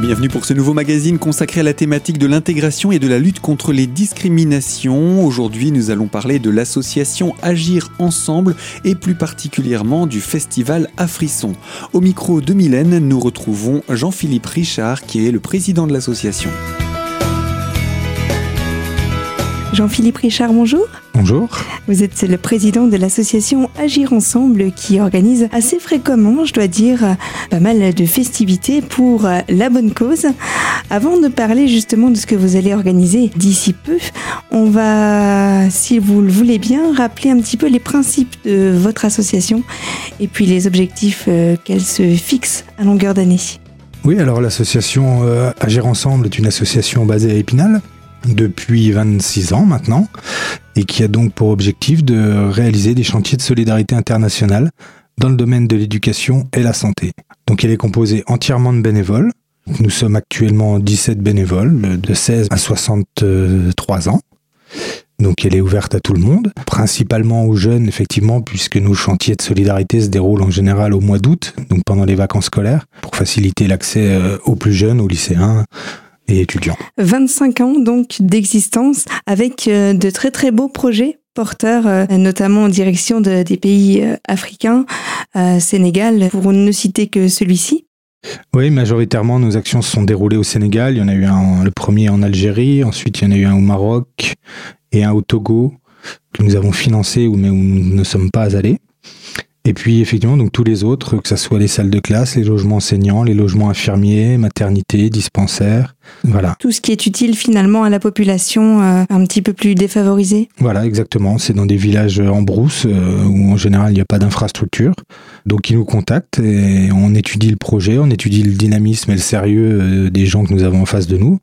Bienvenue pour ce nouveau magazine consacré à la thématique de l'intégration et de la lutte contre les discriminations. Aujourd'hui, nous allons parler de l'association Agir Ensemble et plus particulièrement du festival Afrisson. Au micro de Mylène, nous retrouvons Jean-Philippe Richard qui est le président de l'association. Jean-Philippe Richard, bonjour. Bonjour. Vous êtes le président de l'association Agir Ensemble qui organise assez fréquemment, je dois dire, pas mal de festivités pour la bonne cause. Avant de parler justement de ce que vous allez organiser d'ici peu, on va, si vous le voulez bien, rappeler un petit peu les principes de votre association et puis les objectifs euh, qu'elle se fixe à longueur d'année. Oui, alors l'association euh, Agir Ensemble est une association basée à Épinal depuis 26 ans maintenant et qui a donc pour objectif de réaliser des chantiers de solidarité internationale dans le domaine de l'éducation et la santé. Donc elle est composée entièrement de bénévoles. Nous sommes actuellement 17 bénévoles de 16 à 63 ans. Donc elle est ouverte à tout le monde, principalement aux jeunes effectivement, puisque nos chantiers de solidarité se déroulent en général au mois d'août, donc pendant les vacances scolaires, pour faciliter l'accès euh, aux plus jeunes, aux lycéens, et étudiants. 25 ans donc d'existence avec euh, de très très beaux projets porteurs, euh, notamment en direction de, des pays euh, africains, Sénégal, pour ne citer que celui-ci. Oui, majoritairement, nos actions se sont déroulées au Sénégal. Il y en a eu un, le premier en Algérie, ensuite il y en a eu un au Maroc et un au Togo que nous avons financé mais où nous ne sommes pas allés. Et puis effectivement, donc tous les autres, que ce soit les salles de classe, les logements enseignants, les logements infirmiers, maternité, dispensaires, voilà. Tout ce qui est utile finalement à la population euh, un petit peu plus défavorisée. Voilà, exactement. C'est dans des villages en brousse euh, où en général il n'y a pas d'infrastructure. Donc ils nous contactent et on étudie le projet, on étudie le dynamisme et le sérieux euh, des gens que nous avons en face de nous.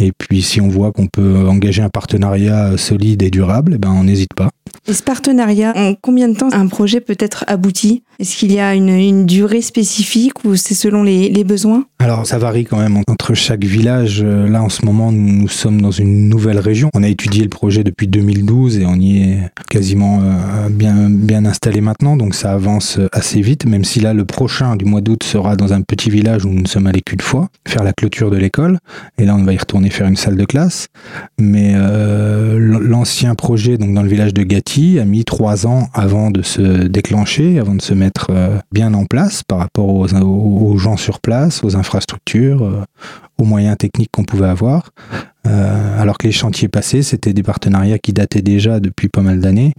Et puis si on voit qu'on peut engager un partenariat solide et durable, eh ben on n'hésite pas. Et ce partenariat, en combien de temps un projet peut être abouti? Est-ce qu'il y a une, durée spécifique ou c'est selon les, les, besoins? Alors ça varie quand même entre chaque village. Là en ce moment, nous sommes dans une nouvelle région. On a étudié le projet depuis 2012 et on y est quasiment euh, bien, bien installé maintenant. Donc ça avance assez vite, même si là le prochain du mois d'août sera dans un petit village où nous ne sommes allés qu'une fois, faire la clôture de l'école. Et là on va y retourner faire une salle de classe. Mais euh, l'ancien projet, donc dans le village de Gatti, a mis trois ans avant de se déclencher, avant de se mettre euh, bien en place par rapport aux, gens sur place, aux infrastructures, euh, aux moyens techniques qu'on pouvait avoir. Alors que les chantiers passés, c'était des partenariats qui dataient déjà depuis pas mal d'années,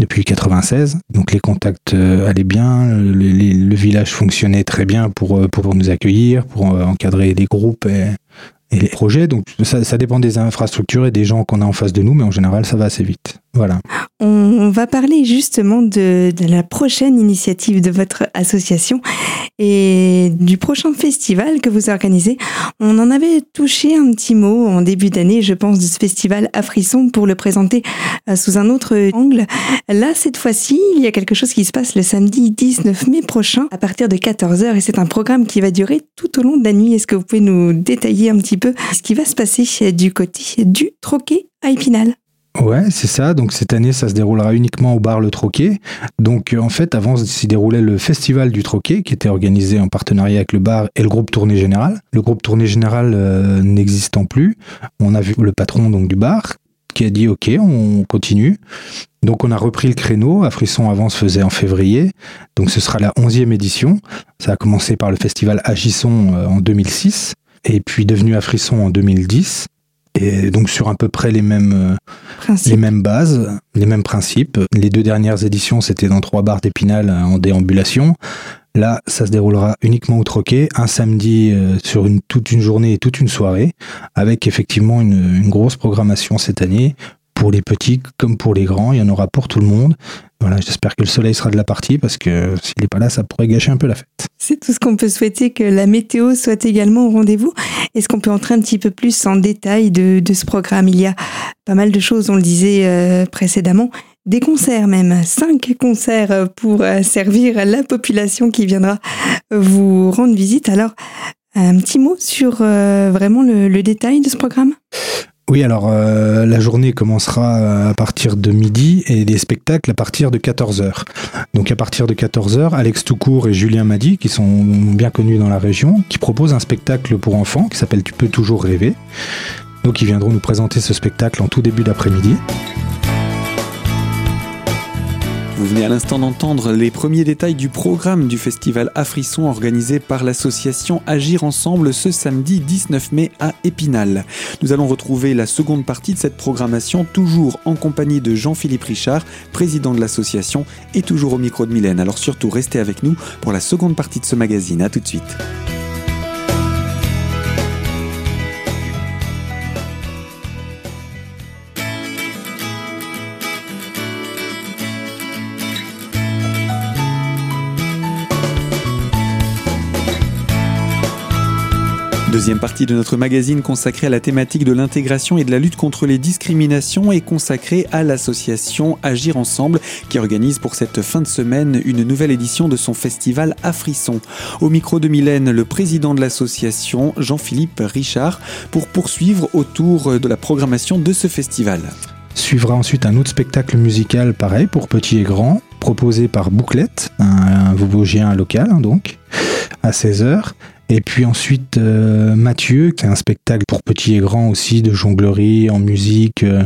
depuis 96. Donc les contacts allaient bien, le, village fonctionnait très bien pour, pour nous accueillir, pour encadrer des groupes et, et les projets. Donc ça, ça, dépend des infrastructures et des gens qu'on a en face de nous, mais en général, ça va assez vite. Voilà. On va parler justement de, la prochaine initiative de votre association et du prochain festival que vous organisez. On en avait touché un petit mot en début d'année, je pense, de ce festival à frisson pour le présenter euh, sous un autre angle. Là, cette fois-ci, il y a quelque chose qui se passe le samedi 19 mai prochain à partir de 14h et c'est un programme qui va durer tout au long de la nuit. Est-ce que vous pouvez nous détailler un petit peu ce qui va se passer du côté du Troquet à Épinal? Ouais, c'est ça. Donc cette année, ça se déroulera uniquement au bar Le Troquet. Donc en fait, avant s'y déroulait le festival du Troquet, qui était organisé en partenariat avec le bar et le groupe Tournée Générale. Le groupe Tournée Générale euh, n'existant plus, on a vu le patron donc du bar qui a dit OK, on continue. Donc on a repris le créneau. À Frisson avant se faisait en février. Donc ce sera la 11e édition. Ça a commencé par le festival Agisson euh, en 2006 et puis devenu à Frisson en 2010 et donc sur à peu près les mêmes, euh, les mêmes bases, les mêmes principes. Les deux dernières éditions, c'était dans trois bars d'Épinal en déambulation. Là, ça se déroulera uniquement au Troquet, un samedi euh, sur une, toute une journée et toute une soirée, avec effectivement une, une grosse programmation cette année pour les petits comme pour les grands. Il y en aura pour tout le monde. Voilà, j'espère que le soleil sera de la partie parce que s'il n'est pas là, ça pourrait gâcher un peu la fête. C'est tout ce qu'on peut souhaiter que la météo soit également au rendez-vous. Est-ce qu'on peut entrer un petit peu plus en détail de, ce programme? Il y a pas mal de choses, on le disait euh, précédemment. Des concerts même, cinq concerts pour euh, servir la population qui viendra vous rendre visite. Alors, un petit mot sur euh, vraiment le détail de ce programme? Oui, alors euh, la journée commencera à partir de midi et les spectacles à partir de 14h. Donc à partir de 14h, Alex Toucourt et Julien Madi, qui sont bien connus dans la région, qui proposent un spectacle pour enfants qui s'appelle Tu peux toujours rêver. Donc ils viendront nous présenter ce spectacle en tout début d'après-midi. Vous venez à l'instant d'entendre les premiers détails du programme du festival Afrisson organisé par l'association Agir Ensemble ce samedi 19 mai à Épinal. Nous allons retrouver la seconde partie de cette programmation toujours en compagnie de Jean-Philippe Richard, président de l'association et toujours au micro de Mylène. Alors surtout restez avec nous pour la seconde partie de ce magazine. À tout de suite. Deuxième partie de notre magazine consacrée à la thématique de l'intégration et de la lutte contre les discriminations est consacrée à l'association Agir Ensemble qui organise pour cette fin de semaine une nouvelle édition de son festival Afrisson. Au micro de Mylène, le président de l'association, Jean-Philippe Richard, pour poursuivre autour de la programmation de ce festival. Suivra ensuite un autre spectacle musical pareil pour petits et grands, proposé par Bouclette, un, Vosgien local hein, donc, à 16h. Et puis ensuite euh, Mathieu, qui est un spectacle pour petits et grands aussi, de jonglerie, en musique, euh,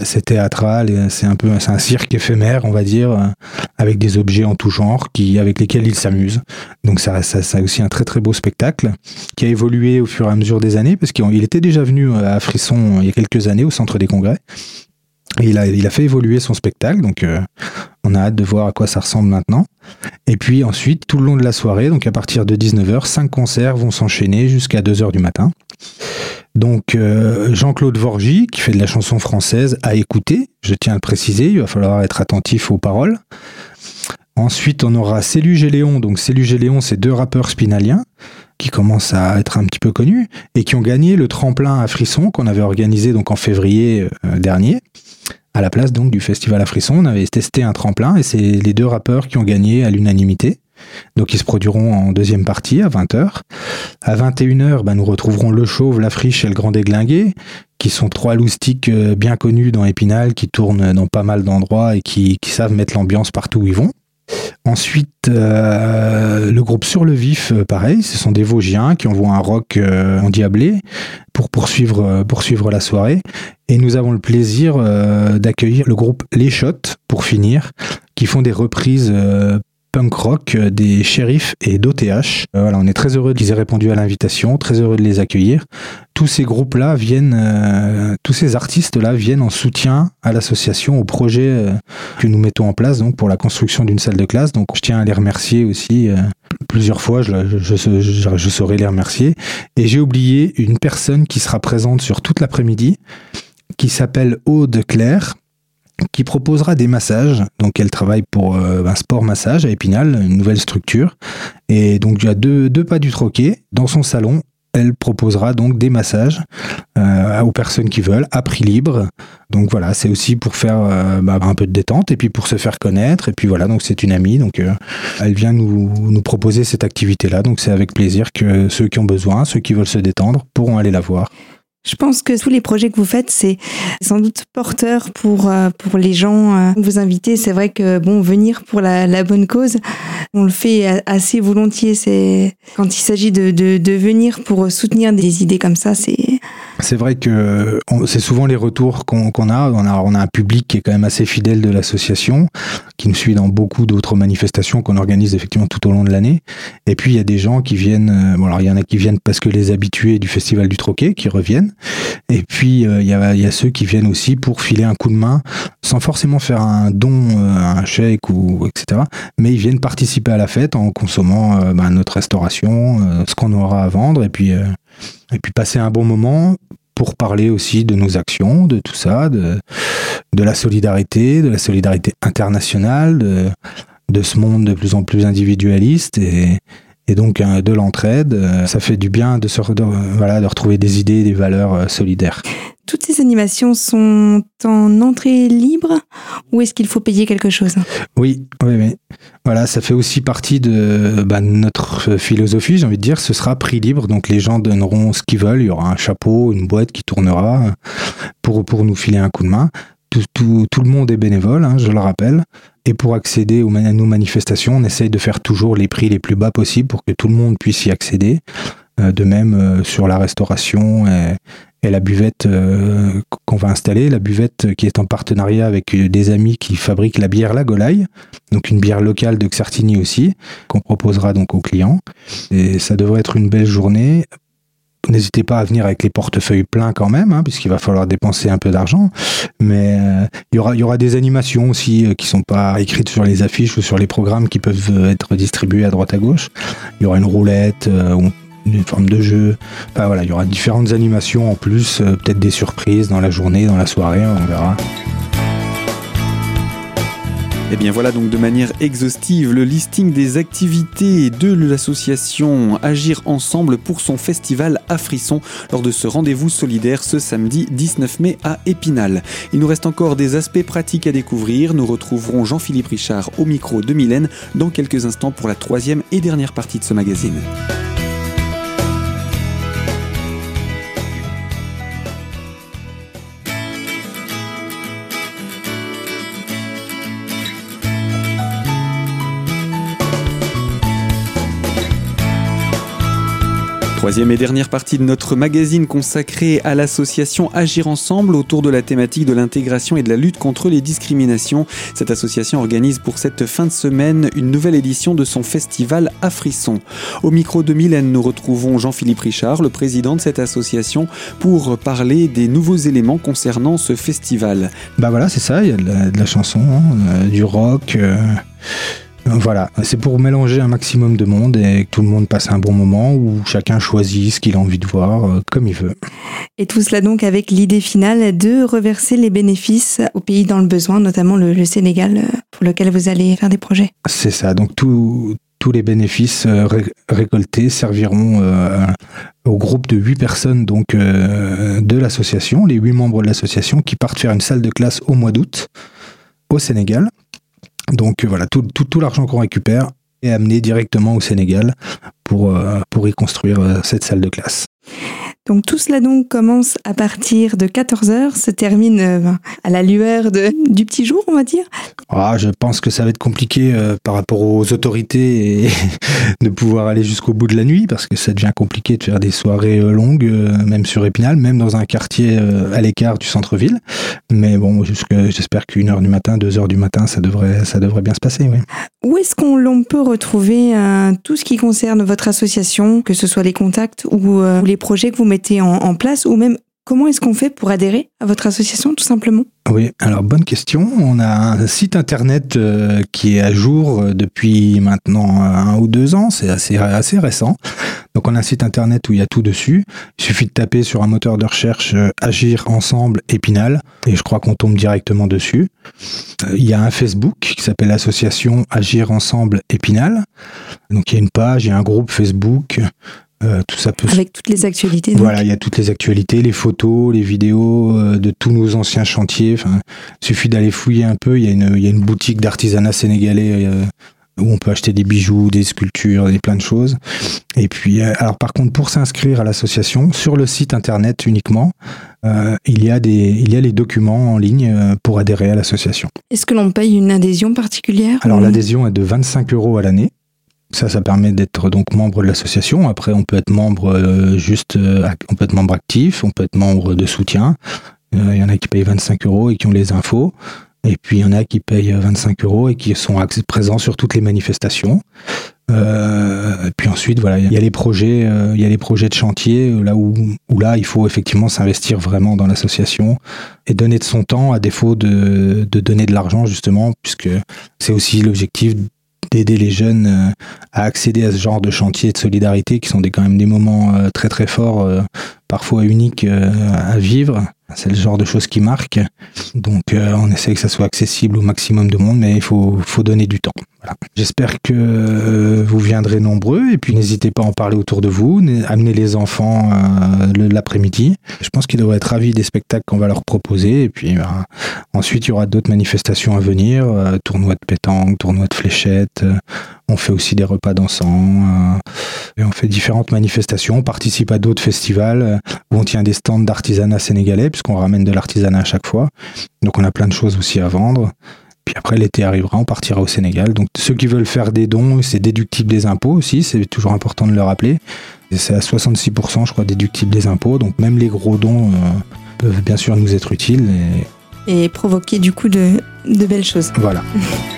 c'est théâtral, c'est un peu un cirque éphémère, on va dire, euh, avec des objets en tout genre, qui avec lesquels il s'amuse. Donc ça, ça, aussi un très très beau spectacle qui a évolué au fur et à mesure des années, parce qu'il était déjà venu à Frisson il y a quelques années au Centre des Congrès. Et il a, il a fait évoluer son spectacle, donc on a hâte de voir à quoi ça ressemble maintenant. Et puis ensuite, tout le long de la soirée, donc à partir de 19h, cinq concerts vont s'enchaîner jusqu'à 2h du matin. Donc euh, Jean-Claude Vorgy, qui fait de la chanson française, a écouté, je tiens à le préciser, il va falloir être attentif aux paroles. Ensuite, on aura Céluge et. Donc Céluge et Léon, c'est deux rappeurs spinaliens qui commencent à être un petit peu connus et qui ont gagné le tremplin à Frisson qu'on avait organisé donc en février euh, dernier à la place donc du festival à Frisson. On avait testé un tremplin et c'est les deux rappeurs qui ont gagné à l'unanimité. Donc ils se produiront en deuxième partie à 20h. À 21h, bah, nous retrouverons Le Chauve, La Friche et Le Grand Déglingué, qui sont trois loustiques euh, bien connus dans Épinal, qui tournent dans pas mal d'endroits et qui, qui savent mettre l'ambiance partout où ils vont. Ensuite, euh, le groupe Sur le Vif, euh, pareil, ce sont des Vosgiens qui envoient un rock euh, endiablé pour poursuivre, poursuivre la soirée. Et nous avons le plaisir d'accueillir le groupe Les Shots, pour finir, qui font des reprises rock euh, des shérifs et d'OTH. Euh, voilà, on est très heureux qu'ils aient répondu à l'invitation, très heureux de les accueillir. Tous ces groupes-là viennent, euh, tous ces artistes-là viennent en soutien à l'association, au projet que nous mettons en place donc pour la construction d'une salle de classe. Donc je tiens à les remercier aussi. plusieurs fois, je, je, je, je saurai les remercier. Et j'ai oublié une personne qui sera présente sur toute l'après-midi, qui s'appelle Aude Claire, qui proposera des massages. Donc elle travaille pour euh, un sport massage à Épinal, une nouvelle structure. Et donc deux, deux pas du troquet. Dans son salon, elle proposera donc des massages euh, aux personnes qui veulent à prix libre. Donc voilà, c'est aussi pour faire euh, bah, un peu de détente et puis pour se faire connaître. Et puis voilà, donc c'est une amie, donc elle vient nous, nous proposer cette activité-là. Donc c'est avec plaisir que ceux qui ont besoin, ceux qui veulent se détendre, pourront aller la voir. Je pense que tous les projets que vous faites, c'est sans doute porteur pour euh, pour les gens euh, vous inviter. C'est vrai que bon, venir pour la, la, bonne cause, on le fait assez volontiers. C'est quand il s'agit de, de, de venir pour soutenir des idées comme ça, c'est c'est vrai que c'est souvent les retours qu'on a. On, a. un public qui est quand même assez fidèle de l'association, qui nous suit dans beaucoup d'autres manifestations qu'on organise effectivement tout au long de l'année. Et puis il y a des gens qui viennent. Euh, bon, alors il y en a qui viennent parce que les habitués du festival du Troquet qui reviennent. Et puis euh, il y, a, ceux qui viennent aussi pour filer un coup de main, sans forcément faire un don, euh, un chèque ou etc. Mais ils viennent participer à la fête en consommant ben, notre restauration, ce qu'on aura à vendre, et puis et puis passer un bon moment pour parler aussi de nos actions, de tout ça, de, la solidarité, de la solidarité internationale, de, de ce monde de plus en plus individualiste. Et, et donc de l'entraide. ça fait du bien de, se, voilà, de retrouver des idées, des valeurs solidaires. Toutes ces animations sont en entrée libre ou est-ce qu'il faut payer quelque chose? Oui, oui, oui. Voilà, ça fait aussi partie de bah, notre philosophie, j'ai envie de dire. Ce sera prix libre, donc les gens donneront ce qu'ils veulent. Il y aura un chapeau, une boîte qui tournera pour, pour nous filer un coup de main. Tout, le monde est bénévole, hein, je le rappelle. Et pour accéder aux, à nos manifestations, on essaye de faire toujours les prix les plus bas possibles pour que tout le monde puisse y accéder. Euh, de même euh, sur la restauration et, et la buvette euh, qu'on va installer, la buvette qui est en partenariat avec des amis qui fabriquent la bière La Golaille, donc une bière locale de Xartigny aussi, qu'on proposera donc aux clients. Et ça devrait être une belle journée. N'hésitez pas à venir avec les portefeuilles pleins quand même, hein, puisqu'il va falloir dépenser un peu d'argent. Mais il y aura, il y aura des animations aussi qui sont pas écrites sur les affiches ou sur les programmes qui peuvent être distribués à droite à gauche. Il y aura une roulette, une forme de jeu. voilà, il y aura différentes animations en plus, euh, peut-être des surprises dans la journée, dans la soirée, on verra. Et eh bien voilà donc de manière exhaustive le listing des activités de l'association Agir Ensemble pour son festival à Frisson lors de ce rendez-vous solidaire ce samedi 19 mai à Épinal. Il nous reste encore des aspects pratiques à découvrir. Nous retrouverons Jean-Philippe Richard au micro de Mylène dans quelques instants pour la troisième et dernière partie de ce magazine. Troisième et dernière partie de notre magazine consacrée à l'association Agir Ensemble autour de la thématique de l'intégration et de la lutte contre les discriminations. Cette association organise pour cette fin de semaine une nouvelle édition de son festival à Frisson. Au micro de Mylène, nous retrouvons Jean-Philippe Richard, le président de cette association, pour parler des nouveaux éléments concernant ce festival. Bah voilà, c'est ça, il y a de la, chanson, euh, du rock. Euh, voilà, c'est pour mélanger un maximum de monde et que tout le monde passe un bon moment où chacun choisit ce qu'il a envie de voir euh, comme il veut. Et tout cela donc avec l'idée finale de reverser les bénéfices aux pays dans le besoin, notamment le, Sénégal euh, pour lequel vous allez faire des projets. C'est ça, donc tous les bénéfices euh, récoltés serviront au groupe de 8 personnes donc de l'association, les 8 membres de l'association qui partent faire une salle de classe au mois d'août au Sénégal. Donc euh, voilà, tout, l'argent qu'on récupère est amené directement au Sénégal pour, euh, y construire euh, cette salle de classe. Donc tout cela donc commence à partir de 14h, se termine euh, à la lueur de, du petit jour, on va dire. Ah, je pense que ça va être compliqué euh, par rapport aux autorités et de pouvoir aller jusqu'au bout de la nuit parce que ça devient compliqué de faire des soirées euh, longues, même sur Épinal, même dans un quartier à l'écart du centre-ville. Mais bon, j'espère qu'une heure du matin, deux heures du matin, ça devrait, ça devrait bien se passer. Oui. Où est-ce qu'on peut retrouver tout ce qui concerne votre association, que ce soit les contacts ou, ou les projets que vous mettez en, place ou même comment est-ce qu'on fait pour adhérer à votre association tout simplement Oui, alors bonne question. On a un site internet euh, qui est à jour euh, depuis maintenant un ou deux ans, c'est assez, assez récent. Donc on a un site internet où il y a tout dessus. Il suffit de taper sur un moteur de recherche euh, Agir Ensemble Épinal et je crois qu'on tombe directement dessus. il y a un Facebook qui s'appelle Association Agir Ensemble Épinal. Donc il y a une page, il y a un groupe Facebook. Euh, tout ça peut... Avec toutes les actualités. Voilà, il y a toutes les actualités, les photos, les vidéos euh, de tous nos anciens chantiers. Enfin, il suffit d'aller fouiller un peu. Il y a une, il y a une boutique d'artisanat sénégalais euh, où on peut acheter des bijoux, des sculptures, et plein de choses. Et puis, alors par contre, pour s'inscrire à l'association, sur le site internet uniquement, il y a des, il y a les documents en ligne pour adhérer à l'association. Est-ce que l'on paye une adhésion particulière Alors l'adhésion est de 25 euros à l'année. Ça, ça permet d'être donc membre de l'association. Après, on peut être membre euh, juste, euh, on peut être membre actif, on peut être membre de soutien. Euh, il y en a qui payent 25 euros et qui ont les infos. Et puis il y en a qui payent 25 euros et qui sont présents sur toutes les manifestations. et puis ensuite, voilà, il y a les projets, il y a les projets de chantier là où, là il faut effectivement s'investir vraiment dans l'association et donner de son temps à défaut de donner de l'argent justement, puisque c'est aussi l'objectif d'aider les jeunes euh, à accéder à ce genre de chantier de solidarité qui sont des, quand même des moments euh, très très forts, euh, parfois uniques à vivre. C'est le genre de choses qui marquent. Donc euh, on essaie que ça soit accessible au maximum de monde, mais il faut, faut donner du temps. Voilà. J'espère que euh, vous viendrez nombreux et puis n'hésitez pas à en parler autour de vous, amenez les enfants euh, l'après-midi. Je pense qu'ils devraient être ravis des spectacles qu'on va leur proposer et puis ben, ensuite il y aura d'autres manifestations à venir, tournois de pétanque, tournois de fléchettes. On fait aussi des repas dansants et on fait différentes manifestations. On participe à d'autres festivals où on tient des stands d'artisanat sénégalais puisqu'on ramène de l'artisanat à chaque fois. Donc on a plein de choses aussi à vendre. Puis après, l'été arrivera, on partira au Sénégal. Donc ceux qui veulent faire des dons, c'est déductible des impôts aussi, c'est toujours important de le rappeler. C'est à 66%, je crois, déductible des impôts. Donc même les gros dons euh, peuvent bien sûr nous être utiles. Et, et provoquer du coup de, de belles choses. Voilà.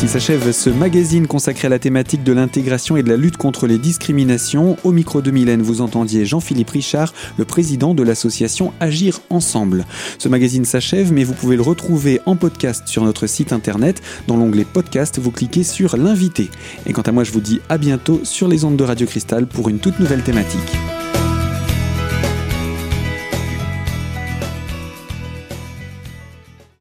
Ainsi s'achève ce magazine consacré à la thématique de l'intégration et de la lutte contre les discriminations. Au micro de Mylène, vous entendiez Jean-Philippe Richard, le président de l'association Agir Ensemble. Ce magazine s'achève, mais vous pouvez le retrouver en podcast sur notre site internet. Dans l'onglet podcast, vous cliquez sur l'invité. Et quant à moi, je vous dis à bientôt sur les ondes de Radio Cristal pour une toute nouvelle thématique.